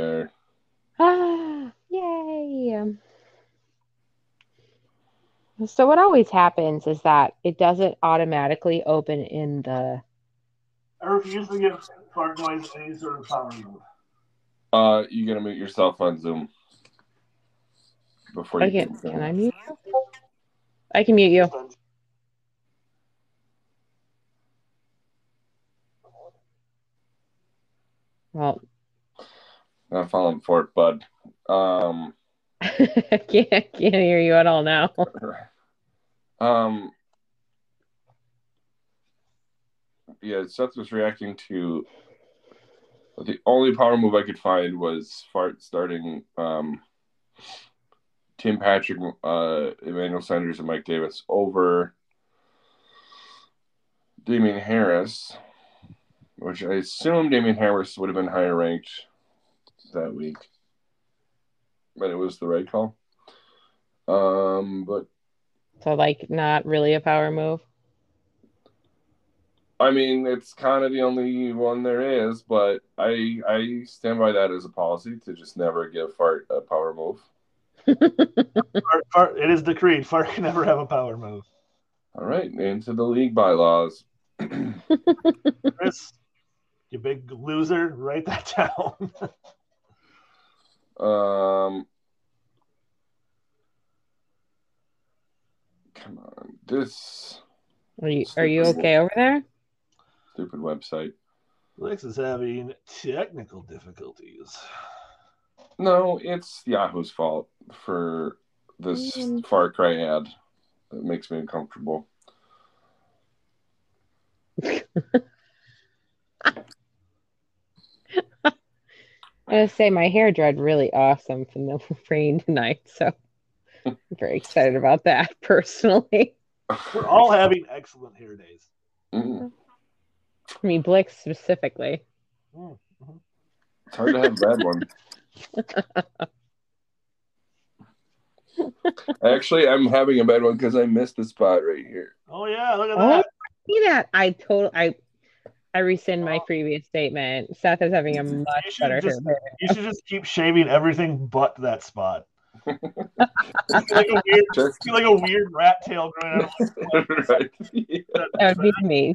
air. Ah, yay. So what always happens is that it doesn't automatically open in the I refuse to give fart noise any sort of power move. Uh, you gotta mute yourself on Zoom before you I can, keep can. I mute you? I can mute you. Well, Not falling for it, bud. Um, I can't can't hear you at all now. um, yeah, Seth was reacting to the only power move I could find was fart starting um, Tim Patrick, uh, Emmanuel Sanders, and Mike Davis over Damien Harris, which I assume Damien Harris would have been higher ranked that week, but it was the right call. Um, but So like not really a power move. I mean, it's kind of the only one there is, but I I stand by that as a policy to just never give Fart a power move. Fart, fart, it is decreed. Fart can never have a power move. All right, into the league bylaws. Chris, you big loser, write that down. Um, come on, this Are you are you okay over there? stupid website. Lex is having technical difficulties. No, it's Yahoo's fault for this Mm. Far Cry ad. It makes me uncomfortable. I gotta say my hair dried really awesome from the rain tonight, so I'm very excited about that personally. We're all having excellent hair days. Mm, I mean Blix specifically. Mm, mhm. It's hard to have a bad one. Actually, I'm having a bad one because I missed the spot right here. Oh yeah, look at Oh, that. see that? I totally. I I rescind my oh. previous statement. Seth is having a much better just- hair. You should just keep shaving everything but that spot. Like a weird, Just- like a weird rat tail growing out of my right. Yeah. That would be amazing.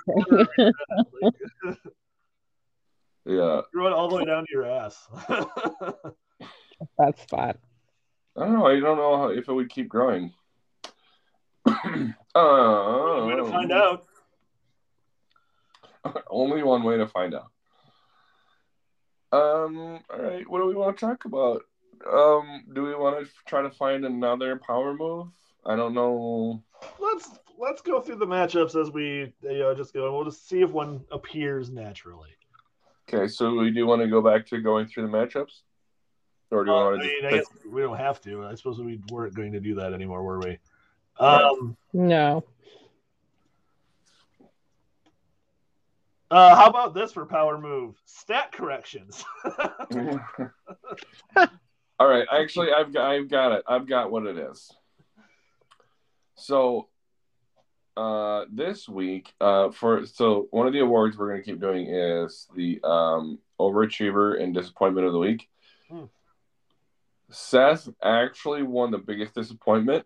yeah. Grow it all the way down to your ass. that spot. I don't know. I don't know how, if it would keep growing. oh, Way to find um, out. Only one way to find out. Um. All right. What do we want to talk about? Um. Do we want to try to find another power move? I don't know. Let's let's go through the matchups as we you know, just go. We'll just see if one appears naturally. Okay. So we do want to go back to going through the matchups, or do we Uh, I want to? mean, I guess we don't have to. I suppose we weren't going to do that anymore, were we? Um, No. Uh, how about this for power move? Stat corrections. All right, actually, I've got, I've got it. I've got what it is. So, uh, this week, uh, for so one of the awards we're going to keep doing is the um, overachiever and disappointment of the week. Hmm. Seth actually won the biggest disappointment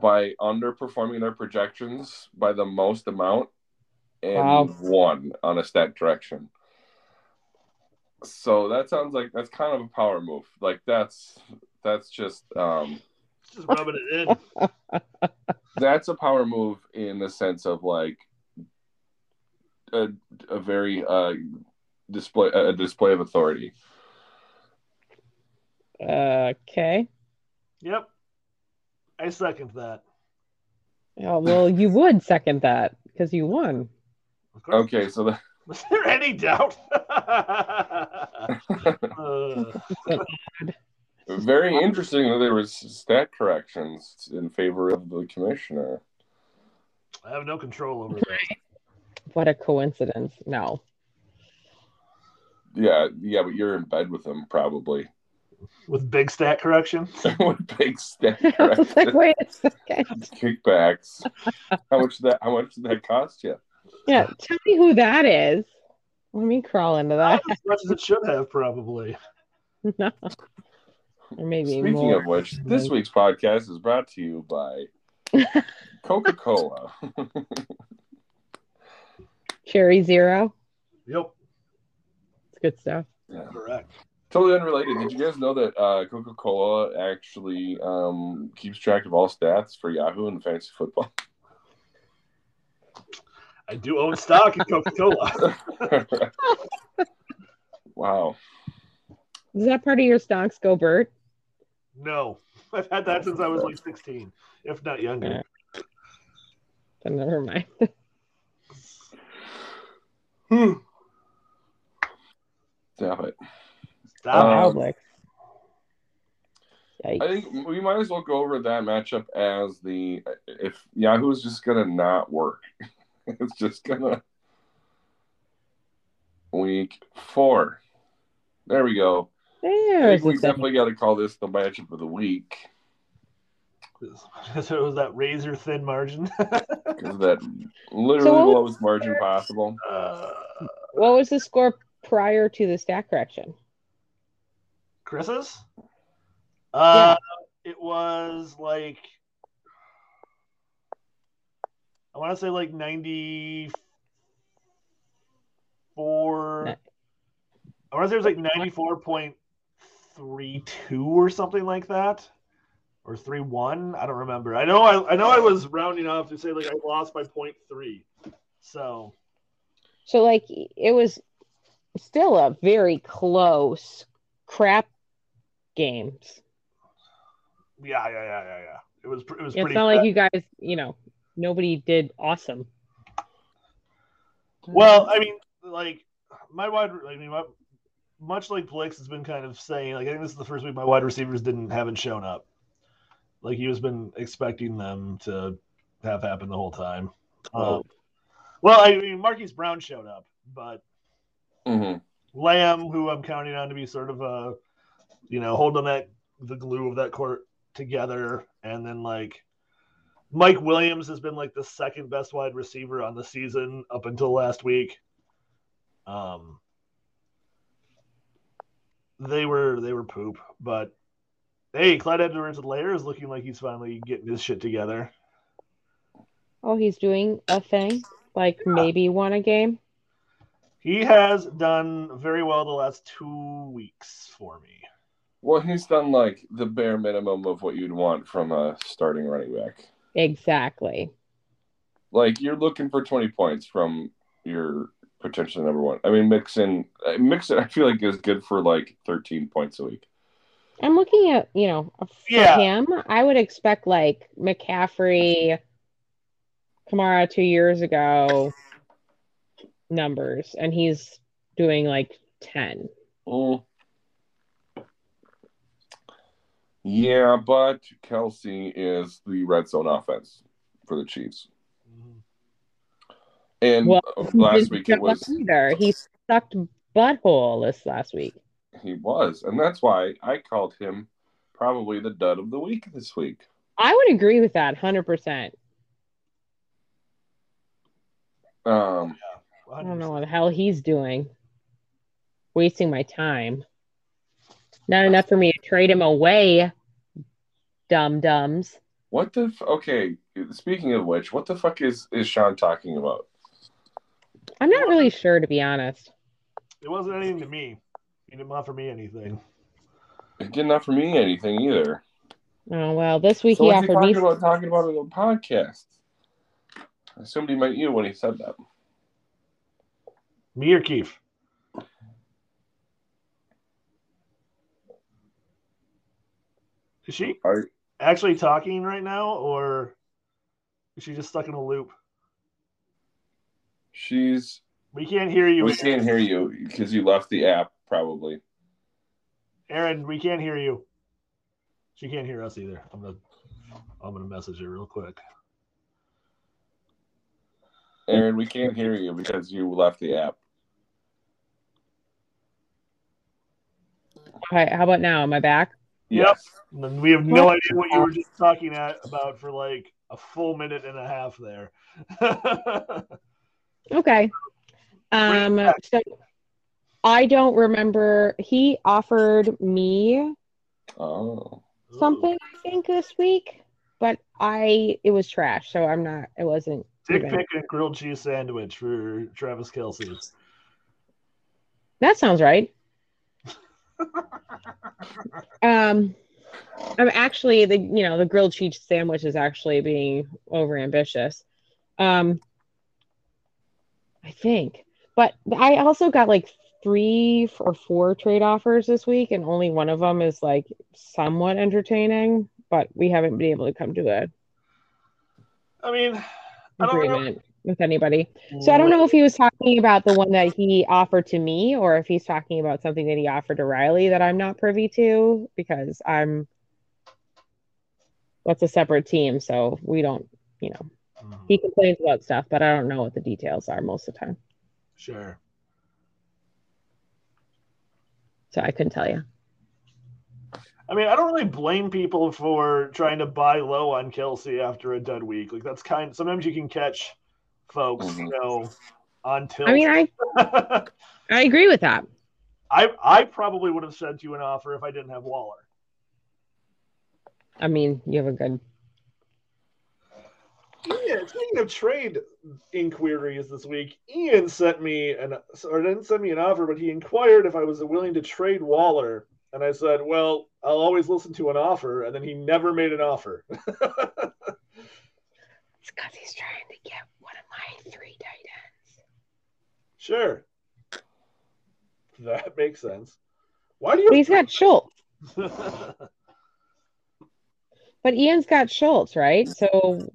by underperforming their projections by the most amount and Wow. won on a stat direction. So that sounds like that's kind of a power move. Like that's that's just um just rubbing it in. that's a power move in the sense of like a, a very uh display a display of authority. Okay. Yep. I second that. Oh, well, you would second that because you won. Of course. Okay, so the, Was there any doubt? Very interesting that there was stat corrections in favor of the commissioner. I have no control over that. What a coincidence. No. Yeah, yeah, but you're in bed with him probably. With big stat correction. with big stat I was like, corrections, wait a second. kickbacks. How much did that? How much did that cost you? Yeah, tell me who that is. Let me crawl into that. Not as much as it should have, probably. no. Or maybe Speaking more. of which, this week's podcast is brought to you by Coca Cola. Cherry Zero. Yep, It's good stuff. correct. Totally unrelated. Did you guys know that uh, Coca Cola actually um, keeps track of all stats for Yahoo and fantasy football? I do own stock in Coca Cola. wow. Is that part of your stocks go Bert? no, I've had that since I was like 16, if not younger. Then never mind. Stop it. Stop. Um, Publix. Yikes. I think we might as well go over that matchup as the if Yahoo's just gonna not work. it's just gonna week four. There we go. I There's think we the thing. definitely got to call this the matchup of the week so it was that razor thin margin. because that literally So the lowest margin possible. uh, What was the score prior to the stat correction? Chris's? Uh, It was like, I want to say like 94. I want to say it was like 94.32 or something like that. Or 3 1. I don't remember. I know I, I know I was rounding off to say like I lost by 0.3. So, So like it was still a very close crap games. yeah, yeah, yeah, yeah, yeah. It was, it was It's pretty not bad. like you guys, you know, nobody did awesome. Well, I mean, like my wide, I mean, my, much like Blix has been kind of saying, like I think this is the first week my wide receivers didn't haven't shown up. Like he has been expecting them to have happen the whole time. Oh. Um, well, I mean, Marquise Brown showed up, but Mhm. Lamb, who I'm counting on to be sort of a, you know, holding that the glue of that court together, and then like Mike Williams has been like the second best wide receiver on the season up until last week. Um, they were they were poop, but hey, Clyde Edwards-Helaire is looking like he's finally getting his shit together. Oh, he's doing a thing, like maybe won a game. He has done very well the last two weeks for me. Well, he's done like the bare minimum of what you'd want from a starting running back. Exactly. Like you're looking for 20 points from your potential number one. I mean, Mixon, uh, Mixon, I feel like is good for like 13 points a week. I'm looking at, you know, for Yeah. him, I would expect like McCaffrey, Kamara two years ago numbers, and he's doing like 10. Mm. Yeah, but Kelce is the red zone offense for the Chiefs. And Well, uh, last week it was either. He sucked butthole this last week. he was, and that's why I called him probably the dud of the week this week. I would agree with that 100%. Um, I don't know what the hell he's doing. Wasting my time. Not enough for me to trade him away, dum dums. what the f- okay? Speaking of which, what the fuck is is Sean talking about? I'm not really sure, to be honest. It wasn't anything to me. He didn't offer me anything. It did not for me anything either. Oh, well, this week So he what's he offered me. talking about talking about it on podcast? I assumed he meant you when he said that. Me or Keith? Is she Are, actually talking right now, or is she just stuck in a loop? she's We can't hear you, we can't hear you because you left the app probably. Aaron. We can't hear you. She can't hear us either. I'm gonna, I'm gonna message her real quick. Aaron, we can't hear you because you left the app. Okay, how about now? Am I back? Yep. Yes. And we have no idea what you were just talking at, about for like a full minute and a half there. Okay. Um. So I don't remember. He offered me Oh. something, I think, this week, but I it was trash, so I'm not. It wasn't. Dick even- pick and grilled cheese sandwich for Travis Kelce. That sounds right. Um, I'm actually the you know the grilled cheese sandwich is actually being over ambitious. Um, I think, but I also got like three or four trade offers this week, and only one of them is like somewhat entertaining. But we haven't been able to come to a I mean, I don't know. With anybody. So I don't know if he was talking about the one that he offered to me or if he's talking about something that he offered to Riley that I'm not privy to because I'm that's a separate team, so we don't, you know, Mhm. he complains about stuff, but I don't know what the details are most of the time. Sure. So I couldn't tell you. I mean, I don't really blame people for trying to buy low on Kelce after a dud week. Like that's kind. Sometimes you can catch folks, you Mhm. know, on tilt. I mean, I I agree with that. I I probably would have sent you an offer if I didn't have Waller. I mean, you have a good Ian, speaking of trade inquiries this week, Ian sent me an or didn't send me an offer, but he inquired if I was willing to trade Waller, and I said, "Well, I'll always listen to an offer." And then he never made an offer. it's because he's trying to get one my three tight ends. sure, that makes sense. Why do you? But he's got Schultz. But Ian's got Schultz, right? So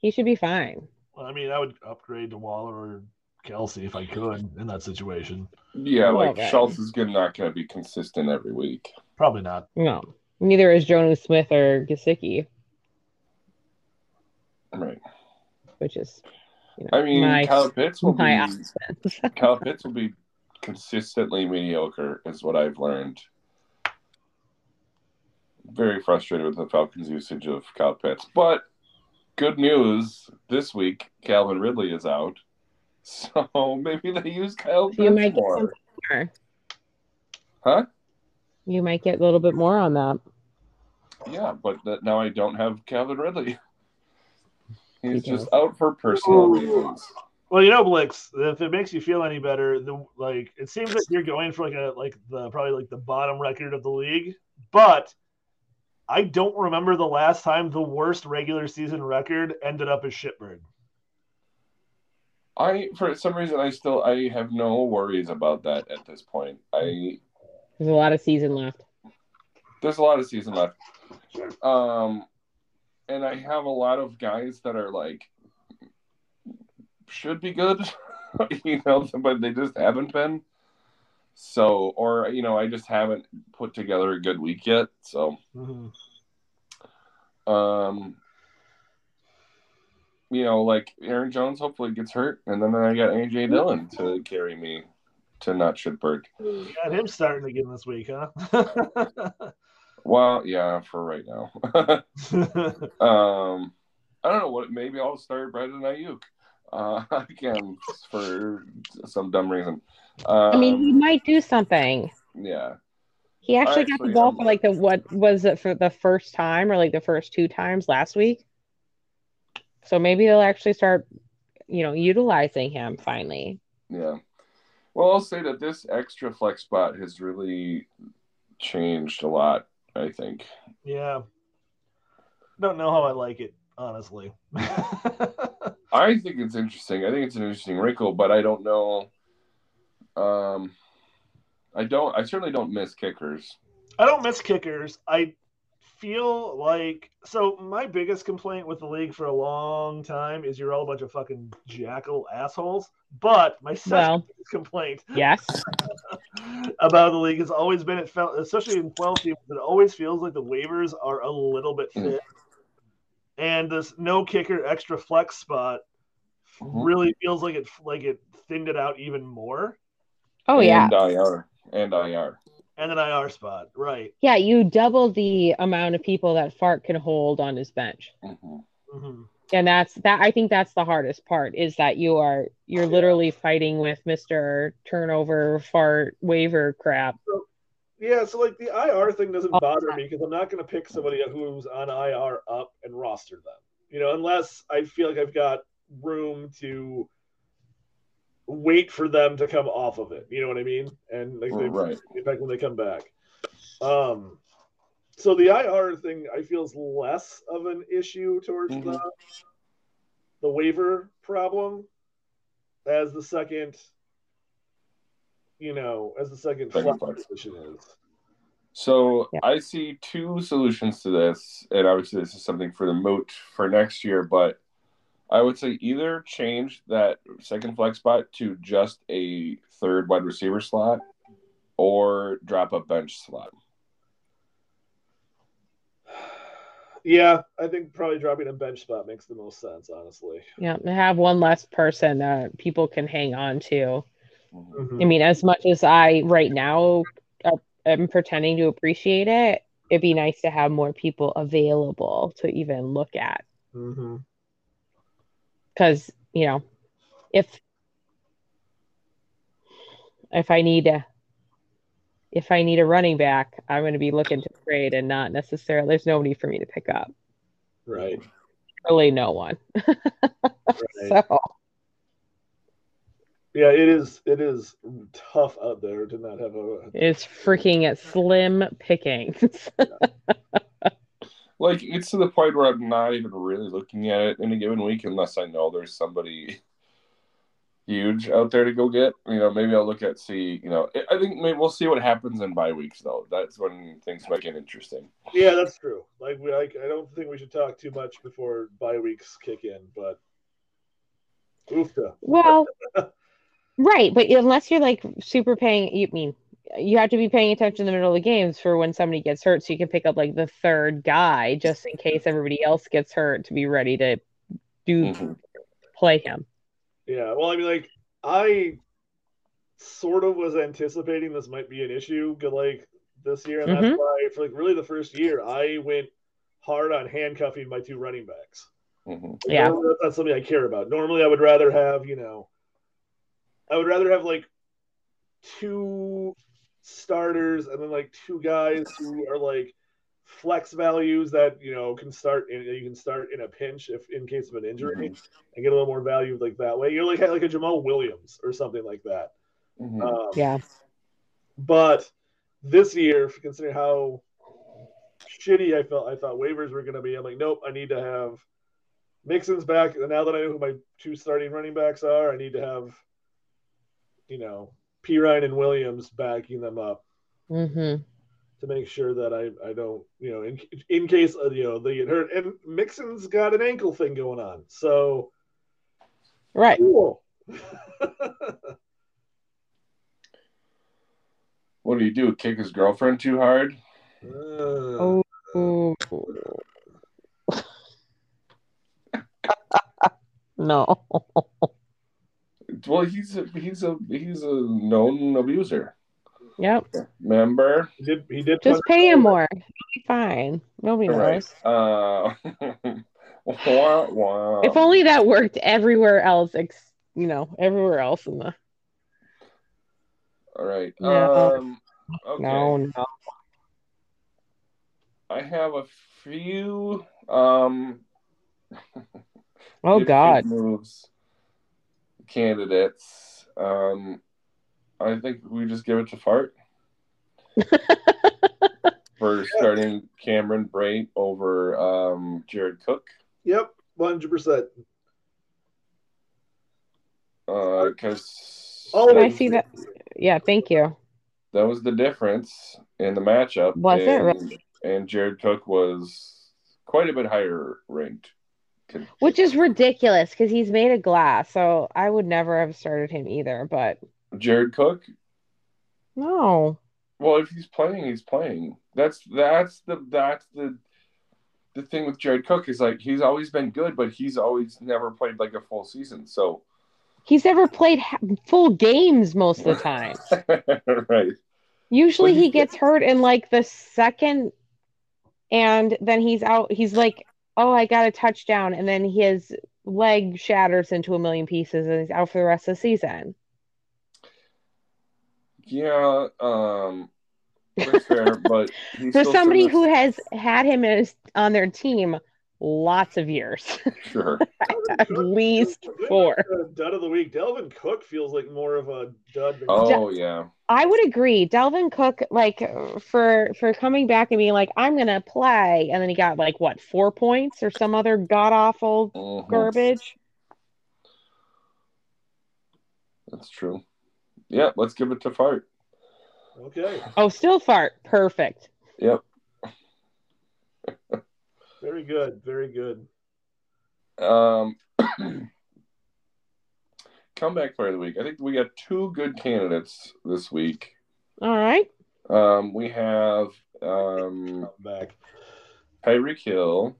he should be fine. Well, I mean, I would upgrade to Waller or Kelce if I could in that situation. Yeah, like then. Schultz is good, not going to be consistent every week. Probably not. No, neither is Jonnu Smith or Gesicki, Right. which is, you know, I mean, my, Kyle Pitts will my be. Kyle Pitts will be consistently mediocre, is what I've learned. Very frustrated with the Falcons' usage of Kyle Pitts, but good news this week: Calvin Ridley is out, so maybe they use Kyle you might Pitts get something more. Huh? You might get a little bit more on that. Yeah, but that, now I don't have Calvin Ridley. He's He just does. out for personal reasons. Well, you know, Blix, if it makes you feel any better, the like it seems like you're going for like a like the probably like the bottom record of the league, but I don't remember the last time the worst regular season record ended up as shitbird. I, for some reason, I still I have no worries about that at this point. I There's a lot of season left. there's a lot of season left. Um, and I have a lot of guys that are like should be good, you know, but they just haven't been. So, or you know, I just haven't put together a good week yet. So, um, you know, like Aaron Jones hopefully gets hurt, and then I got AJ Dillon to carry me to not shitbird. Got him starting again this week, huh? Well, yeah, for right now. Um, I don't know what. Maybe I'll start Brandon Aiyuk uh, again for some dumb reason. Um, I mean, he might do something. yeah, He actually got Actually, the ball I'm- for like the what was it for the first time or like the first two times last week. So maybe they'll actually start, you know, utilizing him finally. yeah. Well, I'll say that this extra flex spot has really changed a lot. I think. yeah. Don't know how I like it, honestly. I think it's interesting. I think it's an interesting wrinkle, but I don't know. Um, I don't. I certainly don't miss kickers. I don't miss kickers. I feel like so my biggest complaint with the league for a long time is you're all a bunch of fucking jackal assholes. But my second Well, complaint yes. about the league has always been it felt especially in 12 teams, it always feels like the waivers are a little bit Mm. thin. And this no kicker extra flex spot Mhm. really feels like it like it thinned it out even more. Oh yeah. And IR. And IR. And an IR spot, right. Yeah, you double the amount of people that Fart can hold on his bench. Mhm. And that's that i think that's the hardest part is that you are you're literally fighting with mr turnover fart waiver crap Yeah, so like the IR thing doesn't Oh, bother me because I'm not going to pick somebody who's on IR up and roster them. You know, unless I feel like I've got room to wait for them to come off of it. You know what I mean? And like they Right. get back when they come back. Um, so the IR thing I feel is less of an issue towards Mhm. the the waiver problem as the second, you know, as the second, Second flex flex. position is. So Yeah. I see two solutions to this, and obviously this is something for the moot for next year. But I would say either change that second flex spot to just a third wide receiver slot, or drop a bench slot. Yeah, I think probably dropping a bench spot makes the most sense, honestly. yeah have one less person that people can hang on to Mhm. I mean, as much as I right now uh, am pretending to appreciate it, it'd be nice to have more people available to even look at. Mm-hmm. Because you know, if if I need a if I need a running back, I'm going to be looking to trade and not necessarily. There's nobody for me to pick up. Right. Really, no one. right. So Yeah, it is. It is tough out there to not have a. it's freaking at slim pickings. Like it's to the point where I'm not even really looking at it in a given week unless I know there's somebody huge out there to go get. You know, maybe I'll look at see. You know, I I think maybe we'll see what happens in bye weeks though. That's when things might get interesting. Yeah, that's true. Like we, like, I don't think we should talk too much before bye weeks kick in, but oofta. Well, right, but unless you're like super paying, you mean you have to be paying attention in the middle of the games for when somebody gets hurt, so you can pick up like the third guy just in case everybody else gets hurt to be ready to do Mhm. play him. Yeah, well, I mean, like I sort of was anticipating this might be an issue, good, like this year, and Mhm. that's why for like really the first year I went hard on handcuffing my two running backs. Mhm. Yeah. Normally, that's not something I care about. Normally, I would rather have, you know, I would rather have like two starters and then like two guys who are like flex values that you know can start in you can start in a pinch if in case of an injury and get a little more value like that way. You're like like a Jamaal Williams or something like that. Mhm. Um, Yeah. but this year, considering how shitty I felt, I thought waivers were going to be. I'm like, nope, I need to have Mixon's back. And now that I know who my two starting running backs are, I need to have, you know, Perine and Williams backing them up Mm-hmm. To make sure that I, I don't, you know, in, in case, uh, you know, they get hurt. And Mixon's got an ankle thing going on. So, Right. cool. What do you do? Kick his girlfriend too hard? Uh, Oh. no. Well, he's a, he's a he's a known abuser. Yep. Remember? he did, he did Just pay him more. He'll be fine. Nobody knows. Right. Uh, wah, wah. If only that worked everywhere else, ex- you know, everywhere else in the. All right. No. Um, okay. No, no. I have a few. Um, Oh God. moves candidates. Um, I think we just give it to Fart for starting Cameron Brate over um, Jared Cook Yep, 100%. because Oh, Can I see that? Yeah, thank you. that was the difference in the matchup. Was it and, really? And Jared Cook was quite a bit higher ranked. Which is ridiculous because he's made of glass. So I would never have started him either. But Jared Cook, no. Well, if he's playing, he's playing. That's that's the that's the the thing with Jared Cook is like he's always been good, but he's always never played like a full season. So He's never played full games most of the time. right, Usually he gets hurt in like the second, and then he's out. He's like oh, I got a touchdown, and then his leg shatters into a million pieces and he's out for the rest of the season. Yeah, um, that's fair, but he's For still somebody sort of- who has had him as, on their team lots of years, sure, at least four. Dud of the week. Dalvin Cook feels like more of a dud. Than oh yeah, I would agree. Dalvin Cook, like for for coming back and being like, I'm gonna play, and then he got like what four points or some other god awful Mhm. garbage. that's true. Yeah, let's give it to Fart. Okay, Oh, still fart, perfect. Yep. very good, very good. Um, comeback player of the week. I think we got two good candidates this week. All right. Um, we have um, Come back. Tyreek Hill.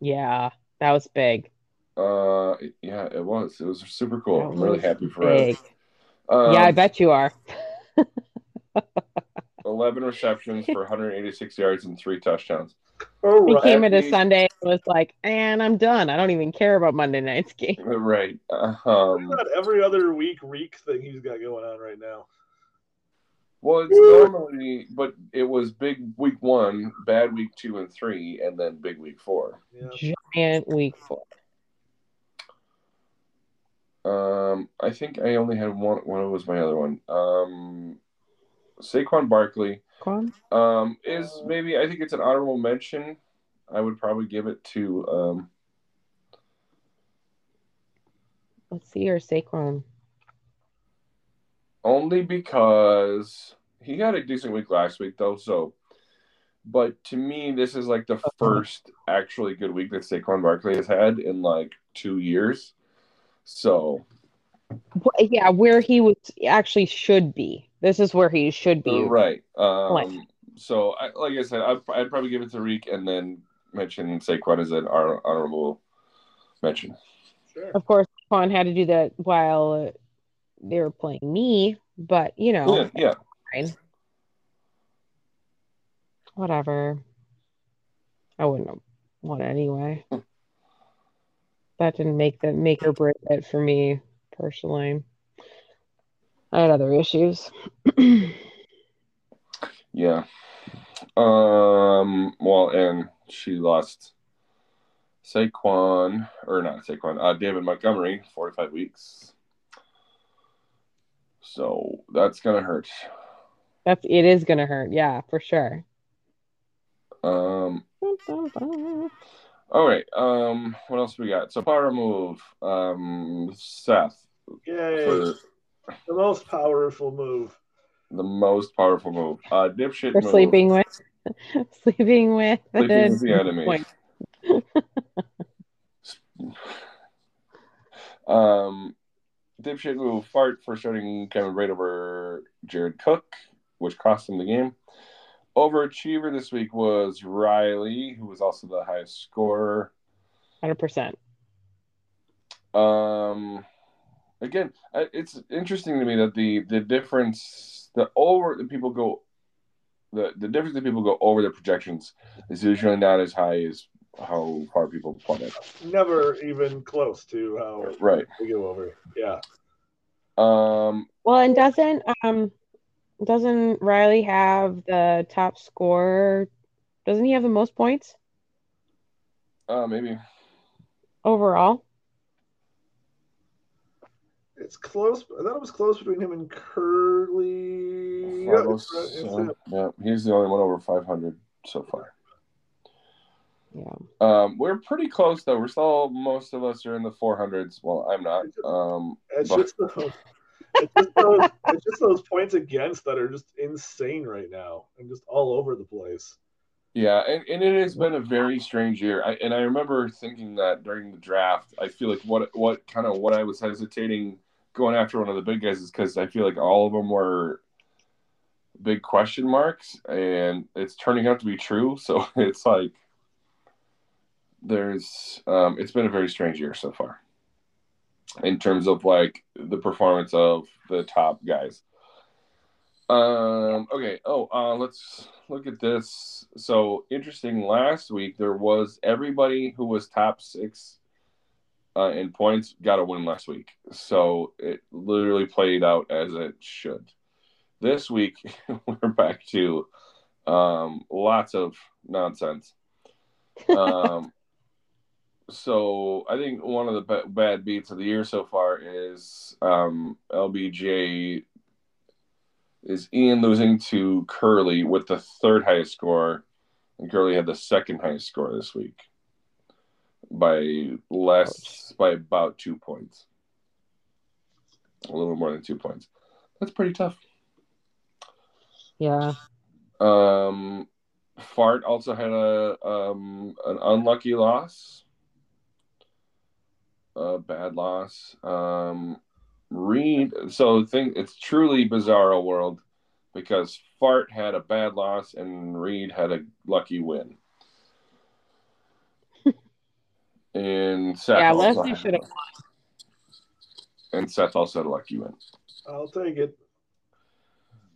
Yeah, that was big. Uh, yeah, it was. It was super cool. That I'm really happy for him. Big. Um, yeah, I bet you are. 11 receptions for 186 yards and three touchdowns. All He right. came into Happy- Sunday and was like, and I'm done. I don't even care about Monday night's game. Right. Um, Not every other week reek thing he's got going on right now. well, it's normally, but it was big week one, bad week two and three, and then big week four. Yeah. Giant week four. Um, I think I only had one. What was my other one? Um, Saquon Barkley. Um, is maybe I think it's an honorable mention. I would probably give it to um, Let's see your Saquon. only because he had a decent week last week though. So, but to me, this is like the first actually good week that Saquon Barkley has had in like two years. So Yeah, where he was actually should be. This is where he should be. right. Um, so I, like I said, I'd, I'd probably give it to Reek and then mention Saquon as an honor, honorable mention. Sure. Of course, Quan had to do that while uh, they were playing me, but you know, Yeah, yeah. Whatever. I wouldn't want won anyway. that didn't make the make or break it for me personally. I had other issues. Yeah. Um. Well, and she lost Saquon, or not Saquon, uh, David Montgomery, 45 weeks. So that's gonna hurt. That's it is gonna hurt, yeah, for sure. Um. All right. Um. What else we got? So power move. Um. Seth Yay. for The most powerful move. the most powerful move. Uh. Dipshit For move. sleeping with sleeping with Sleeping with the enemy. Um, dipshit move fart for starting Kevin Braid over Jared Cook, which cost him the game. Overachiever this week was Riley, who was also the highest scorer. Hundred percent. Um, again, uh, it's interesting to me that the the difference, the over the people go, the the difference that people go over the projections is usually not as high as how far people plummet. Never even close to how Right. we go over. Yeah. Um, Well, and doesn't um doesn't Riley have the top score? Doesn't he have the most points uh, maybe. overall? It's close. I thought it was close between him and Curly. Yeah, it's, uh, it's, yeah, he's the only one over 500 so far. Yeah. Um, we're pretty close though. We're still most of us are in the 400s. Well, I'm not. Um, It's but- just those, it's just those, points against that are just insane right now and just all over the place. yeah, and, and it has been a very strange year. I, and I remember thinking that during the draft. I feel like what what kind of what I was hesitating going after one of the big guys is because I feel like all of them were big question marks, and it's turning out to be true. So it's like there's um, it's been a very strange year so far in terms of like the performance of the top guys. Um. Okay. Oh. Uh. Let's look at this. So interesting. Last week there was everybody who was top six uh, in points got a win last week. So it literally played out as it should. This week we're back to um, lots of nonsense. Um, so I think one of the bad beats of the year so far is um, LBJ is Ian losing to Curly with the third highest score, and Curly had the second highest score this week by less by about two points, a little more than two points. That's pretty tough. Yeah. Um, Fart also had a um an unlucky loss, a bad loss. Um, Reed. So think it's truly bizarro world because Fart had a bad loss and Reed had a lucky win. and Seth Yeah, also Leslie had- should have and Seth also had a lucky win. I'll take it.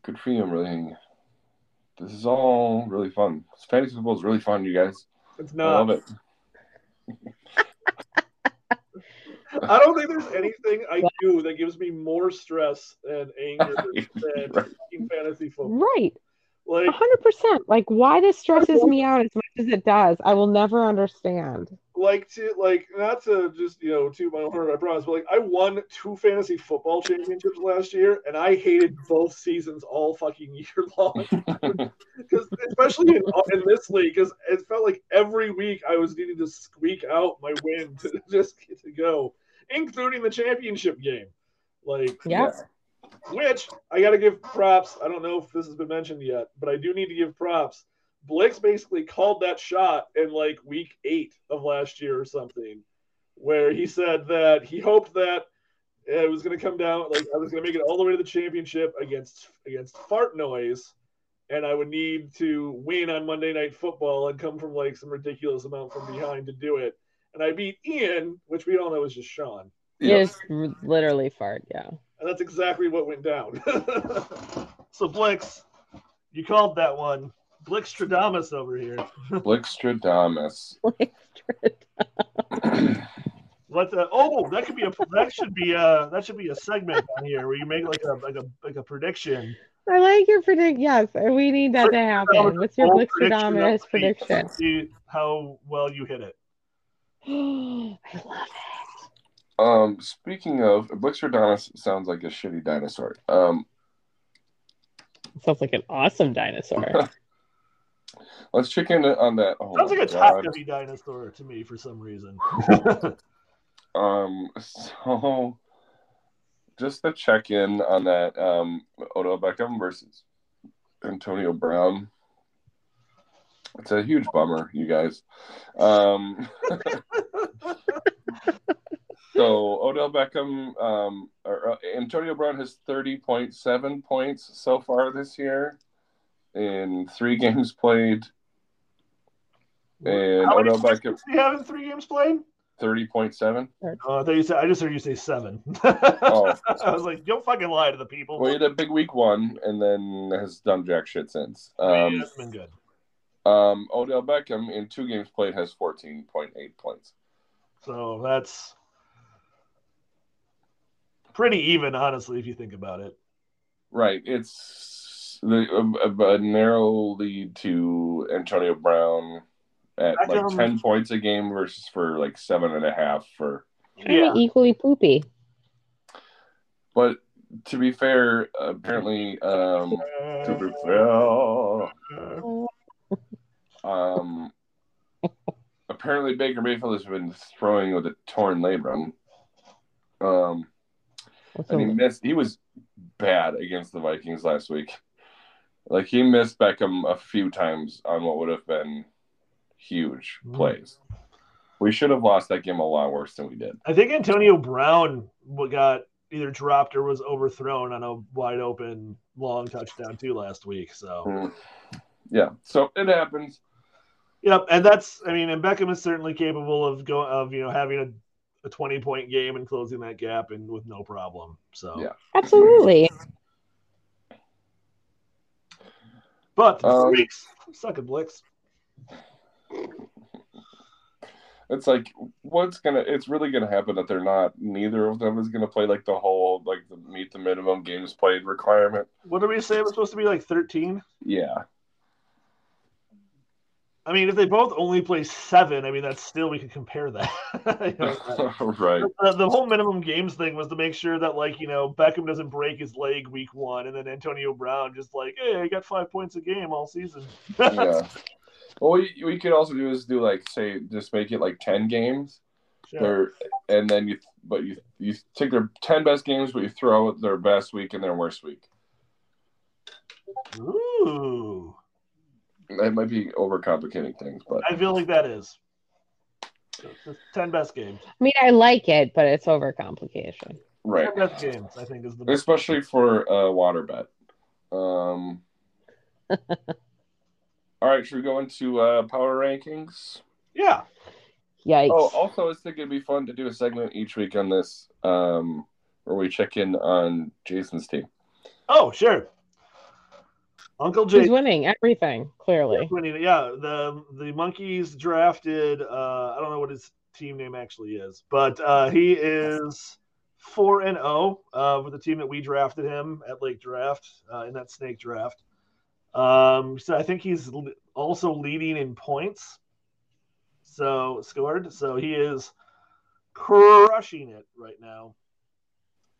Good for you. I'm really. This is all really fun. Fantasy football is really fun, you guys. It's not. I love it. I don't think there's anything I do that gives me more stress and anger than Right. fantasy football. right. Like, hundred percent. Like why this stresses me out as much as it does, I will never understand. like to like not to just you know to my own horn, I promise, but like I won two fantasy football championships last year, and I hated both seasons all fucking year long. Because especially in, uh, in this league, because it felt like every week I was needing to squeak out my win to just get to go, including the championship game. Like, Yeah. which I got to give props. I don't know if this has been mentioned yet, but I do need to give props. Blix basically called that shot in like week eight of last year or something, where he said that he hoped that it was going to come down, like I was going to make it all the way to the championship against against Fart Noise, and I would need to win on Monday Night Football and come from like some ridiculous amount from behind to do it. And I beat Ian, which we all know is just Sean. It is r- literally fart, yeah. And that's exactly what went down. so Blix, you called that one. Blixstradamus over here. Blixtradamus. What the? Oh, that could be a. That should be a. That should be a segment on here where you make like a like a like a prediction. I like your predict. Yes, we need that to happen. What's your Bold Blixtradamus of the week. prediction? See how well you hit it. I love it. um, speaking of Blixtradamus, sounds like a shitty dinosaur. Um, it. Sounds like an awesome dinosaur. let's check in on that. Oh Sounds like a God. top heavy dinosaur to me for some reason. Um, so just to check in on that, um, Odell Beckham versus Antonio Brown. It's a huge bummer, you guys. Um, so Odell Beckham, um, or, uh, Antonio Brown has thirty point seven points so far this year in three games played, and How Odell Beckham do you have in three games played? thirty point seven. Oh, I thought you said. I just heard you say seven. Oh. I was like, don't fucking lie to the people. Well, he had a big week one, and then has done jack shit since. Um, that's been good. Um, Odell Beckham in two games played has fourteen point eight points. So that's pretty even, honestly, if you think about it. Right, it's the, a, a narrow lead to Antonio Brown at like Beckham- ten points a game versus for like seven and a half for. Kinda equally poopy. But to be fair, apparently, um, to be fair, um, apparently Baker Mayfield has been throwing with a torn labrum. Um, What's and he missed. He was bad against the Vikings last week. Like he missed Beckham a few times on what would have been huge Mm. plays. We should have lost that game a lot worse than we did. I think Antonio Brown got either dropped or was overthrown on a wide open long touchdown too last week. So Mm. Yeah, so it happens. Yep, and that's I mean, and Beckham is certainly capable of go of you know having a, a twenty point game and closing that gap and with no problem. So Yeah. Absolutely. But the Um, Freaks suck at Blix. It's like what's gonna it's really gonna happen that they're not neither of them is gonna play like the whole like the meet the minimum games played requirement. What did we say it was supposed to be like 13? Yeah. I mean, if they both only play seven, I mean, that's still, we could compare that. You know, right. the, the whole minimum games thing was to make sure that, like, you know, Beckham doesn't break his leg week one, and then Antonio Brown just like, hey, I got five points a game all season. Yeah. Well, what you could also do is do like say just make it like ten games, Sure. And then you but you you take their ten best games, but you throw their best week and their worst week. Ooh, That might be overcomplicating things, but I feel like that is. The 10 best games. I mean, I like it, but it's overcomplication. right. 10 best games, I think, is the best. especially for uh, water bet. Um, all right, should we go into uh, power rankings? Yeah. Yikes. Oh, also, I think it'd be fun to do a segment each week on this, um, where we check in on Jason's team. Oh, sure. Uncle He's Jay. winning everything, clearly. winning. Yeah, the the monkeys drafted. Uh, I don't know what his team name actually is, but uh, he is four and zero uh, with the team that we drafted him at Lake Draft uh, in that snake draft. Um, so I think he's also leading in points. So scored. So he is crushing it right now.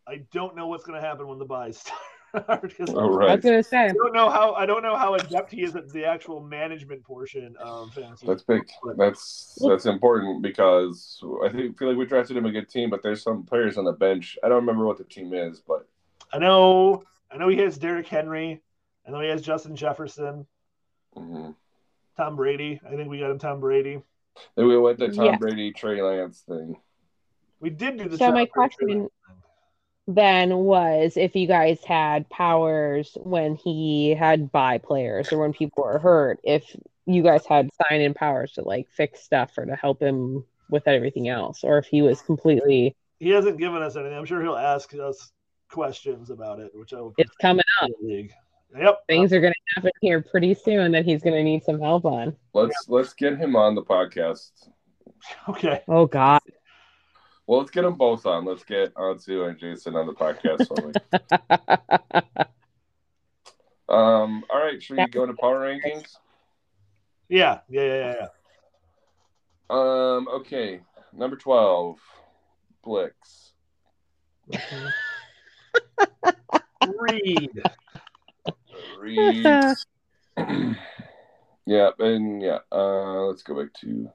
I don't know what's going to happen when the buys start. 'cause All I was right, gonna say. I don't know how I don't know how adept he is at the actual management portion of fantasy. that's big. That's that's important because I think feel like we drafted him a good team, but there's some players on the bench. I don't remember what the team is, but I know I know he has Derrick Henry. I know he has Justin Jefferson, mhm. Tom Brady. I think we got him Tom Brady. then we went the Tom Yeah. Brady Trey Lance thing. We did do the So Tom my Brady question trade. Then was if you guys had powers when he had buy players or when people were hurt, if you guys had sign in powers to like fix stuff or to help him with everything else, or if he was completely He hasn't given us anything. I'm sure he'll ask us questions about it, which I will it's coming up. the league. Yep. Things are gonna happen here pretty soon that he's gonna need some help on. Let's let's get him on the podcast. Okay. Oh god. Well, let's get them both on. Let's get Ansu and Jason on the podcast. one week. um, all right, should we go to power rankings? Yeah. Yeah. Yeah. Yeah. Um, okay, number twelve, Blix. yeah. Read. Reed. yeah, and yeah. Uh, let's go back to.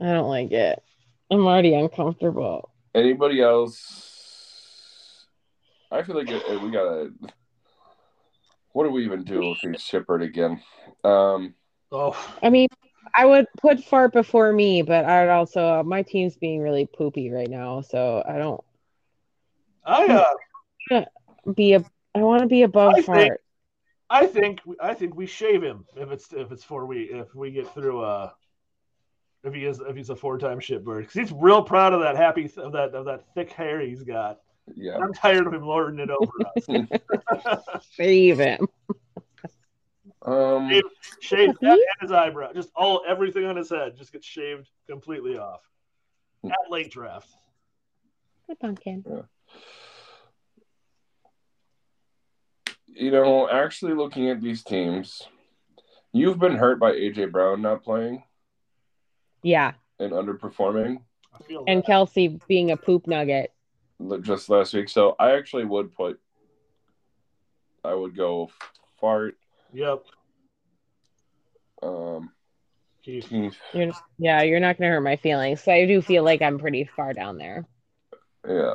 Oof. I don't like it. I'm already uncomfortable. Anybody else? I feel like uh, we gotta. What do we even do if we ship it again? Um, Oh. I mean, I would put fart before me, but I'd also my team's being really poopy right now, so I don't I uh, be a. I want to be above I think- fart. I think I think we shave him if it's if it's four we if we get through uh if he is if he's a four time shitbird because he's real proud of that happy of that of that thick hair he's got. yeah. I'm tired of him lording it over us. Save him. Um, Shave- Shaved that and his eyebrow, just all everything on his head just gets shaved completely off at late draft. Good pumpkin. you know, actually looking at these teams, you've been hurt by AJ Brown not playing Yeah, and underperforming and. Kelce being a poop nugget. just last week. So I actually would put, I would go fart. Yep. Um, Keith. Keith, You're, yeah, you're not gonna hurt my feelings. So I do feel like I'm pretty far down there. yeah.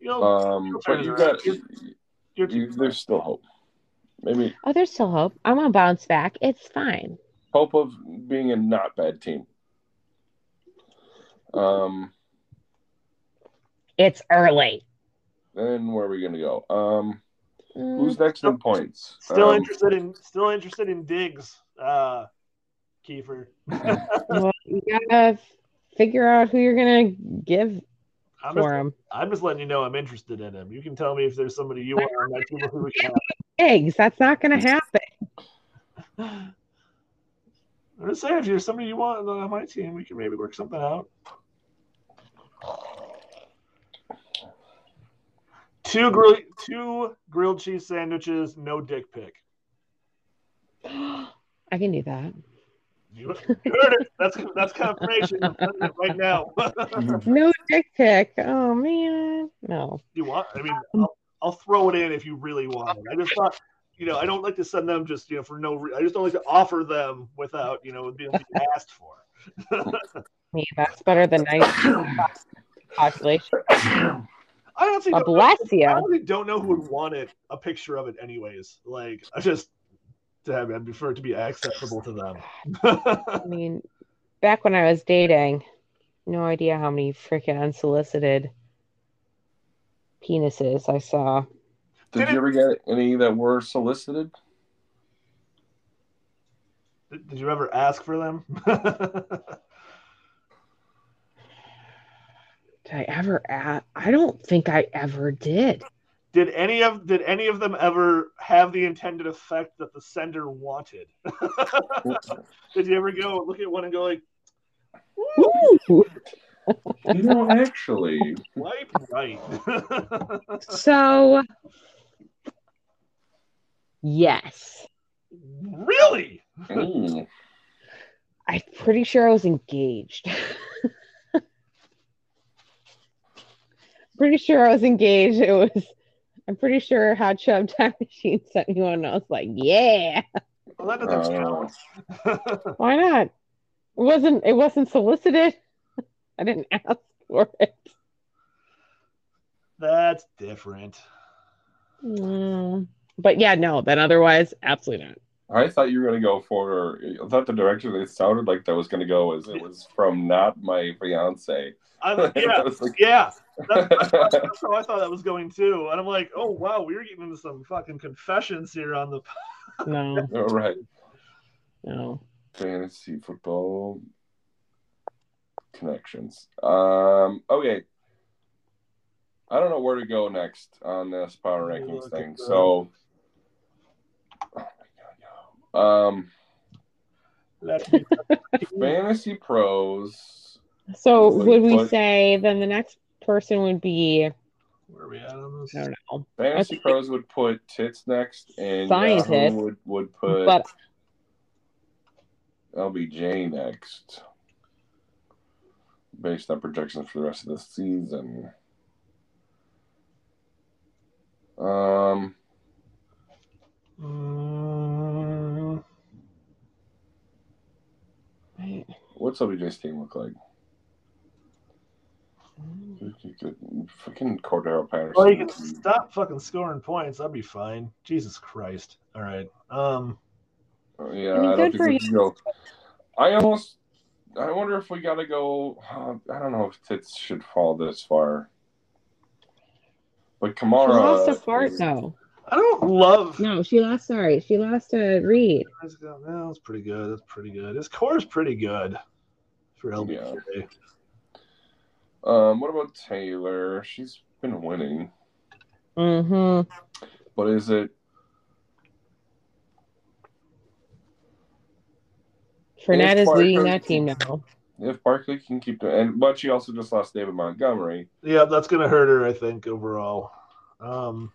You'll, Um, but you got, you're, you, there's still hope. Maybe Oh, there's still hope. I'm gonna bounce back. It's fine. hope of being a not bad team. Um, It's early. then where are we gonna go? Um, Mm, who's next in points? still Um, interested in still interested in Diggs, uh, Kiefer. well, you gotta figure out who you're gonna give I'm for just, him. I'm just letting you know I'm interested in him. You can tell me if there's somebody you want on my team who we can Eggs. That's not going to happen. I'm just saying, if there's somebody you want on my team, we can maybe work something out. Two grill, two grilled cheese sandwiches, no dick pic. I can do that. You you heard it. That's that's confirmation. I'm right now. No dick pic. Oh man, no. you want? I mean, I'll, I'll throw it in if you really want it. I just thought, you know, I don't like to send them just you know for no. Re- I just don't like to offer them without you know being asked for. Me, that's better than nice population. I honestly, don't, bless I you. honestly don't know who would want it a picture of it anyways. Like I just to have it, I prefer it to be accessible to them. I mean, back when I was dating, no idea how many freaking unsolicited penises I saw. Did you ever get any that were solicited? Did did you ever ask for them? Did I ever ask? I don't think I ever did. did any of did any of them ever have the intended effect that the sender wanted? did you ever go look at one and go like, Ooh. You know, actually, "Wipe right"? So, yes. really? mm, I'm pretty sure I was engaged. pretty sure I was engaged. It was. I'm pretty sure Hot Chub Time Machine sent me one, and I was like, "Yeah, Well, that doesn't Oh. count. why not?" It wasn't. It wasn't solicited. I didn't ask for it. That's different. Mm. But yeah, no. Then otherwise, absolutely not. I thought you were going to go for. I thought the direction it sounded like that was going to go was it was from not my fiance. I'm, yeah, I was like, yeah. That's, that's, that's how I thought that was going too. And I'm like, oh wow, we were getting into some fucking confessions here on the. No, all right, no. fantasy football connections. Um, okay. I don't know where to go next on this power rankings look thing. So, oh my god, no. Um, fantasy pros. So would we say then the next person would be? Where are we at on this? I don't know. Fantasy Okay. pros would put tits next, and Scientist. Yahoo would would put But LBJ next, based on projections for the rest of the season. Um, Mm, what's LBJ's team look like? Fucking Cordarrelle Patterson. well, you can stop fucking scoring points. That'd be fine. Jesus Christ. All right. Um. Uh, yeah, I mean, I don't think we can go. I almost. I wonder if we got to go. uh, I don't know if tits should fall this far. But she Kamara. lost a fart is- though. I don't love. No, she lost. Sorry, she lost a read. That's pretty good. That's pretty good. His core is pretty good for LBJ. Um, what about Taylor? She's been winning, Mm-hmm. but is it? Fournette is Parker- leading that team now. If Barkley can keep the and but she also just lost David Montgomery. Yeah, that's gonna hurt her. I think overall. Um.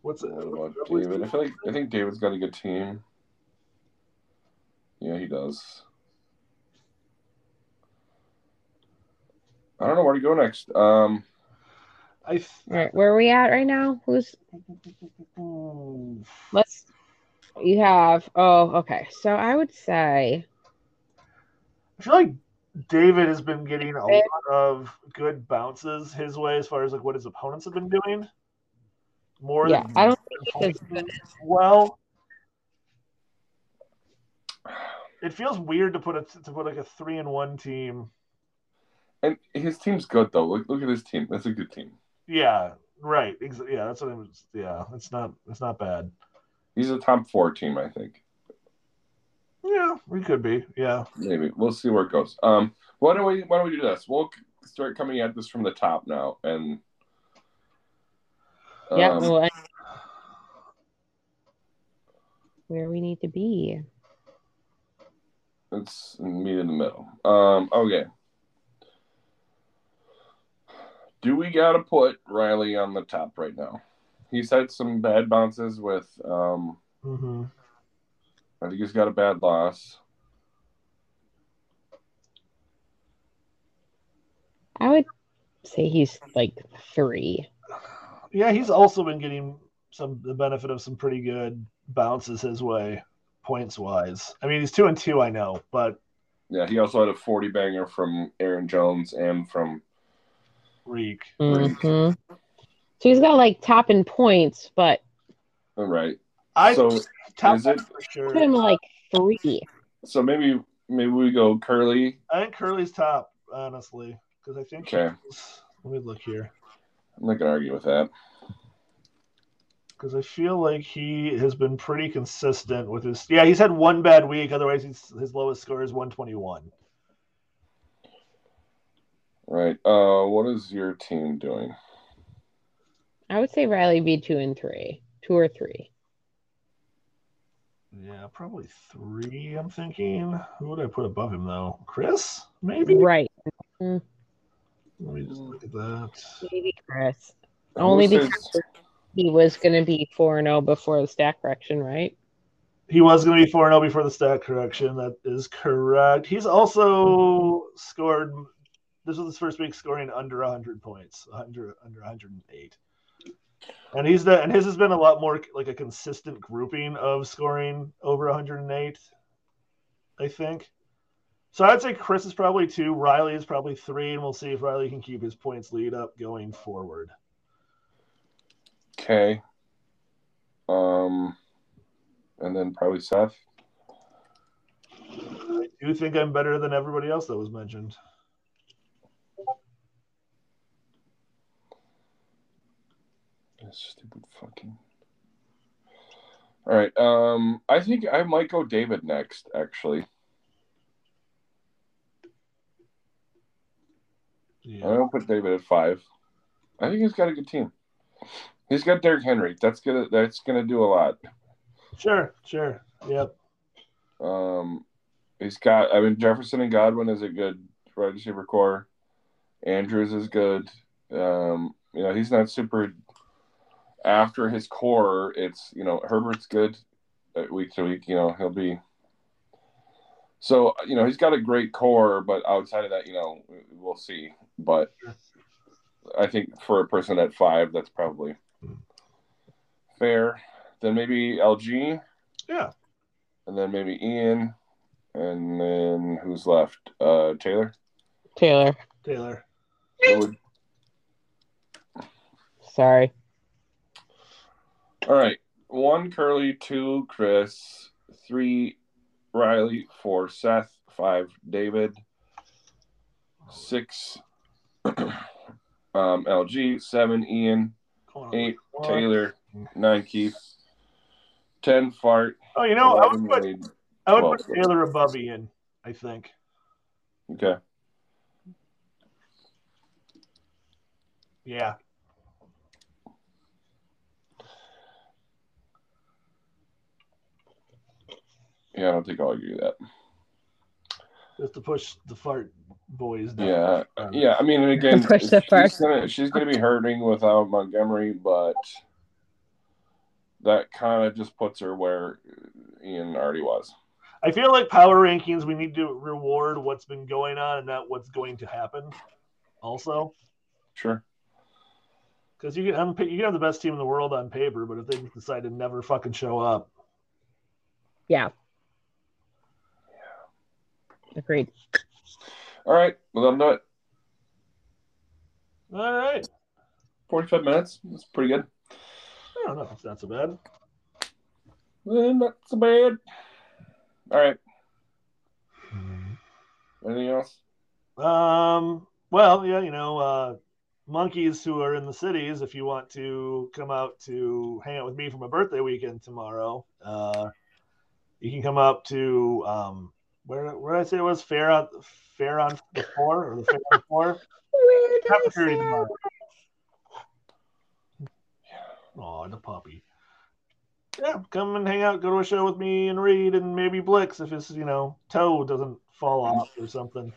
What's it? What about David? I feel like I think David's got a good team. Yeah, he does. I don't know where to go next. Um, I. th- All right, where are we at right now? Who's let's you have oh okay. So I would say I feel like David has been getting a lot of good bounces his way as far as like what his opponents have been doing. More yeah, than I don't think he's as good well. It feels weird to put a to put like a three and one team. and his team's good though. Look, look at his team. That's a good team. Yeah, right. Ex- yeah, that's what it was. Yeah, it's not it's not bad. He's a top four team, I think. Yeah, we could be. Yeah. Maybe we'll see where it goes. Um, why don't we why don't we do this? We'll start coming at this from the top now, and yeah, um, well, where we need to be. It's meet in the middle. Um, okay. Do we gotta put Riley on the top right now? He's had some bad bounces with um Mm-hmm. I think he's got a bad loss. I would say he's like three. Yeah, he's also been getting some the benefit of some pretty good bounces his way, points wise. I mean, he's two and two, I know, but Yeah, he also had a 40 banger from Aaron Jones and from Reek. Right. Mhm. So he's got like top in points, but all right. I So top is it- for put him like three. so maybe maybe we go Curly. I think Curly's top, honestly, because I think. Okay. Let me look here. I'm not gonna argue with that. Because I feel like he has been pretty consistent with his. Yeah, he's had one bad week. Otherwise, he's, his lowest score is 121. Right. Uh what is your team doing? I would say Riley be two and three, two or three. Yeah, probably three. I'm thinking. Who would I put above him though? Chris, maybe. Right. Let me just look at that. Maybe Chris. Who Only says- because he was going to be 4 0 before the stat correction, right? He was going to be 4 0 before the stat correction. That is correct. He's also scored. This was his first week scoring under 100 points, 100 under 108. And he's the and his has been a lot more like a consistent grouping of scoring over 108. I think. So I'd say Chris is probably two, Riley is probably three, and we'll see if Riley can keep his points lead up going forward. Okay. Um and then probably Seth. I do think I'm better than everybody else that was mentioned. Stupid fucking. All right. Um, I think I might go David next. Actually, I Yeah. don't put David at five. I think he's got a good team. He's got Derrick Henry. That's gonna that's gonna do a lot. Sure, sure. Yep. Um, he's got. I mean, Jefferson and Godwin is a good wide receiver core. Andrews is good. Um, you know, he's not super. After his core, it's you know Herbert's good uh, week to week. You know he'll be. So you know he's got a great core, but outside of that, you know we'll see. But I think for a person at five, that's probably fair. Then maybe LG Yeah. and then maybe Ian, and then who's left? Uh, Taylor. Taylor. Taylor. Would- Sorry. all right, one Curly, two Chris, three Riley, four Seth, five David, six um, LG, seven Ian, eight One. Taylor, nine Keith, ten Fart, Oh, you know, I would put Wade. I would put Taylor above Ian. I think. Okay, Yeah. yeah, I don't think I'll agree with that. Just to push the fart boys down. Yeah, Um, yeah. I mean, and again, Push the she's first. gonna she's gonna be hurting without Montgomery, but that kind of just puts her where Ian already was. I feel like power rankings, we need to reward what's been going on and not what's going to happen. Also, Sure. because you can on you can have the best team in the world on paper, but if they decide to never fucking show up, Yeah. Agreed. All right. Well, that'll do it. all right. Forty-five minutes. That's pretty good. I don't know. It's not so bad. Eh, not so bad. All right. Anything else? Um. Well, yeah, you know, uh, monkeys who are in the cities. If you want to come out to hang out with me for my birthday weekend tomorrow, uh, you can come up to um, where where did I say it was fair on fair on the four or the fair on four. Where did Have I a period say tomorrow. Oh, the puppy. Yeah, come and hang out, go to a show with me and Reed and maybe Blix if his, you know, toe doesn't fall off or something.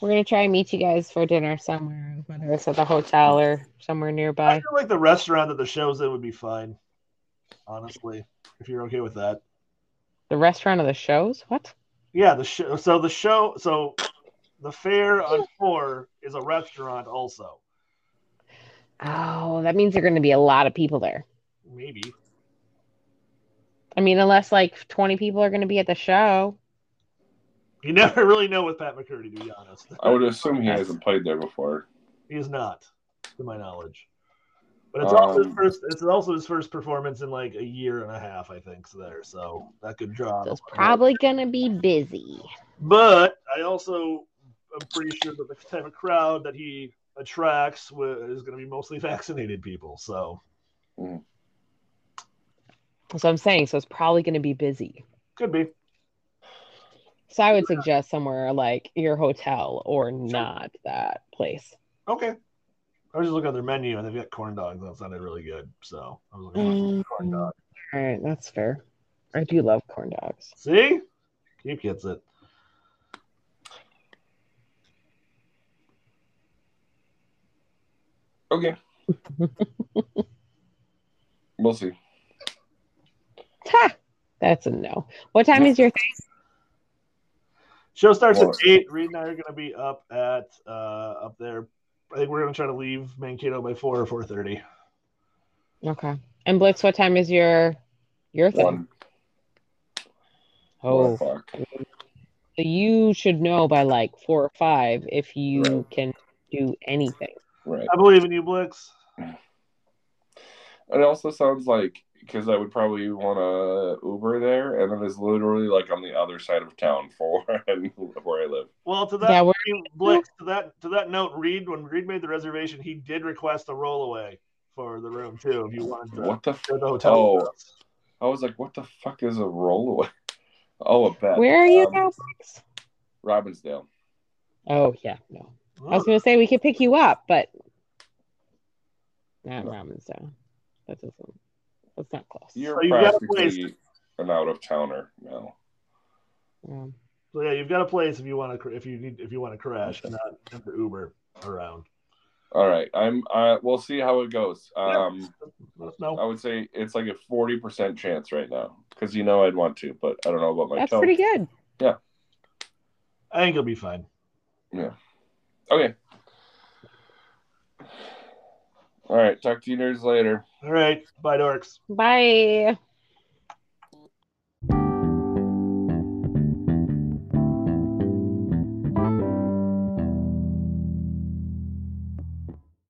We're gonna try and meet you guys for dinner somewhere, whether it's at the hotel or somewhere nearby. I feel like the restaurant that the show's in would be fine. Honestly, if you're okay with that. The restaurant of the shows? What? Yeah, the show. So the show. So the fair on four is a restaurant, also. Oh, that means there are gonna be a lot of people there. Maybe. I mean, unless like 20 people are gonna be at the show. You never really know with Pat McCurdy, to be honest. I would assume he hasn't played there before. He is not, to my knowledge. But it's also his Um, first. It's also his first performance in like a year and a half, I think. So there, so that could draw. So it's probably gonna be busy. But I also am pretty sure that the type of crowd that he attracts is going to be mostly vaccinated people. So That's what I'm saying. So it's probably gonna be busy. could be. So I would suggest somewhere like your hotel or not that place. Okay. I was just looking at their menu and they've got corn dogs. That sounded really good. So I was looking at corn Mm, dog. All right, that's fair. I do love corn dogs. See? Keep gets it. Okay. we'll see. Ha! That's a no. What time is your thing? Show starts Well- at eight. Reed and I are going to be up at uh up there. I think we're going to try to leave Mankato by four or four thirty. Okay. And Blix, what time is your your thing? One. Oh, fuck. so you should know by like four or five if you Right. can do anything. Right. I believe in you, Blix. It also sounds like because I would probably want to Uber there, and then it's literally like on the other side of town for where I live. Well, to that Yeah, we're- Blix, to that to that note, Reed when Reed made the reservation, he did request a rollaway for the room too. If you wanted to What the? F- the hotel. Oh. with. I was like, what the fuck is a rollaway? Oh, a bed. Where are you Um, now? Blix? Robbinsdale. Oh yeah, no. I Oh, was gonna say we could pick you up, but not Robinson. That doesn't. That's not close. You're So you've got a practically an out of towner now. Um, So yeah, you've got a place if you want to if you need if you want to crash, and not have to Uber around. All right, I'm. Uh, we'll see how it goes. Um, Let us. I would say it's like a forty percent chance right now because you know I'd want to, but I don't know about my that's toe. pretty good. Yeah, I think you'll be fine. Okay. All right. Talk to you nerds later. All right, bye, dorks. Bye.